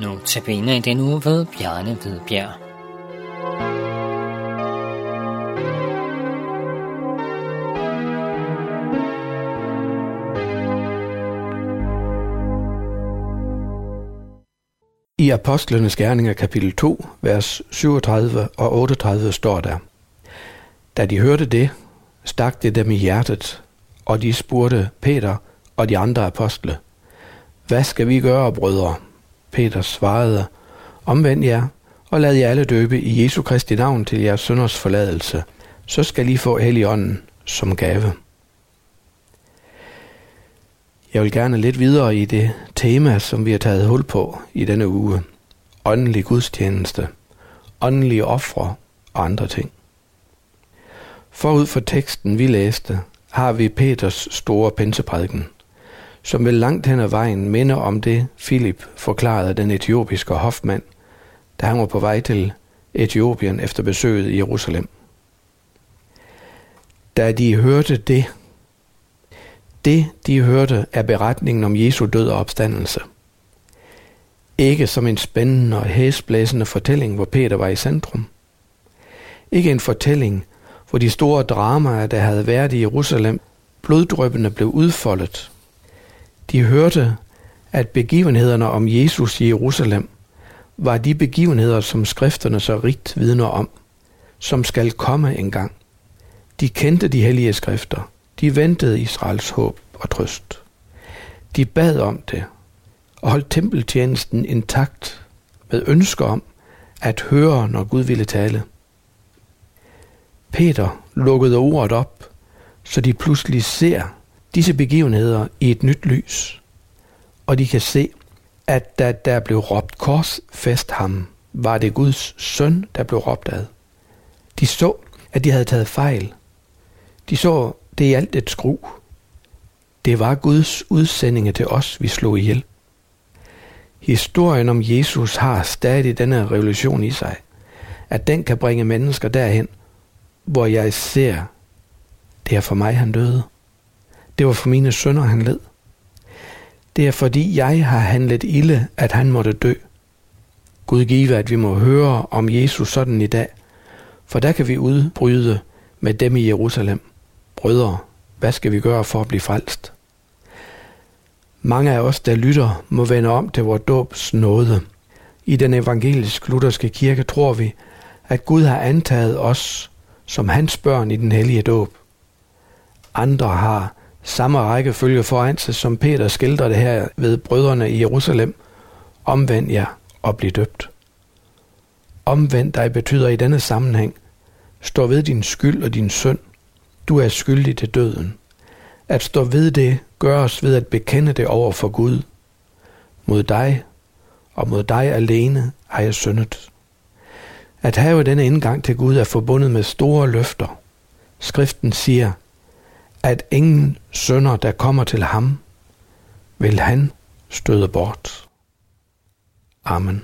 Notabene i den uge ved Bjarne Hvidbjerg. I Apostlenes Gerninger kapitel 2, vers 37 og 38 står der, Da de hørte det, stak det dem i hjertet, og de spurgte Peter og de andre apostle, Hvad skal vi gøre, brødre? Peter svarede, Omvend jer, og lad jer alle døbe i Jesu Kristi navn til jeres sønders forladelse, så skal I få Helligånden som gave. Jeg vil gerne lidt videre i det tema, som vi har taget hul på i denne uge. Åndelig gudstjeneste, åndelige ofre og andre ting. Forud for teksten, vi læste, har vi Peters store pinseprædiken, som vel langt hen ad vejen minder om det, Philip forklarede den etiopiske hofmand, da han var på vej til Etiopien efter besøget i Jerusalem. Da de hørte det, det de hørte er beretningen om Jesu død og opstandelse. Ikke som en spændende og hæsblæsende fortælling, hvor Peter var i centrum. Ikke en fortælling, hvor de store dramaer, der havde været i Jerusalem, bloddrøbende blev udfoldet. De hørte, at begivenhederne om Jesus i Jerusalem var de begivenheder, som skrifterne så rigt vidner om, som skal komme engang. De kendte de hellige skrifter. De ventede Israels håb og trøst. De bad om det og holdt tempeltjenesten intakt med ønsker om at høre, når Gud ville tale. Peter lukkede ordet op, så de pludselig ser disse begivenheder i et nyt lys. Og de kan se, at da der blev råbt kors fest ham, var det Guds søn, der blev råbt ad. De så, at de havde taget fejl. De så det i alt et skru. Det var Guds udsendinge til os, vi slog ihjel. Historien om Jesus har stadig denne revolution i sig, at den kan bringe mennesker derhen, hvor jeg ser, det er for mig, han døde. Det var for mine sønner, han led. Det er fordi jeg har handlet ille, at han måtte dø. Gud give, at vi må høre om Jesus sådan i dag, for der kan vi udbryde med dem i Jerusalem. Brødre, hvad skal vi gøre for at blive frelst? Mange af os, der lytter, må vende om til vores dåbs nåde. I den evangelisk-lutherske kirke tror vi, at Gud har antaget os som hans børn i den hellige dåb. Andre har samme rækkefølge foran sig, som Peter skildrer det her ved brødrene i Jerusalem. Omvend jer og bliv døbt. Omvend dig betyder i denne sammenhæng, stå ved din skyld og din synd. Du er skyldig til døden. At stå ved det gøres ved at bekende det over for Gud. Mod dig og mod dig alene har jeg syndet. At have denne indgang til Gud er forbundet med store løfter. Skriften siger, at ingen sønder, der kommer til ham, vil han støde bort. Amen.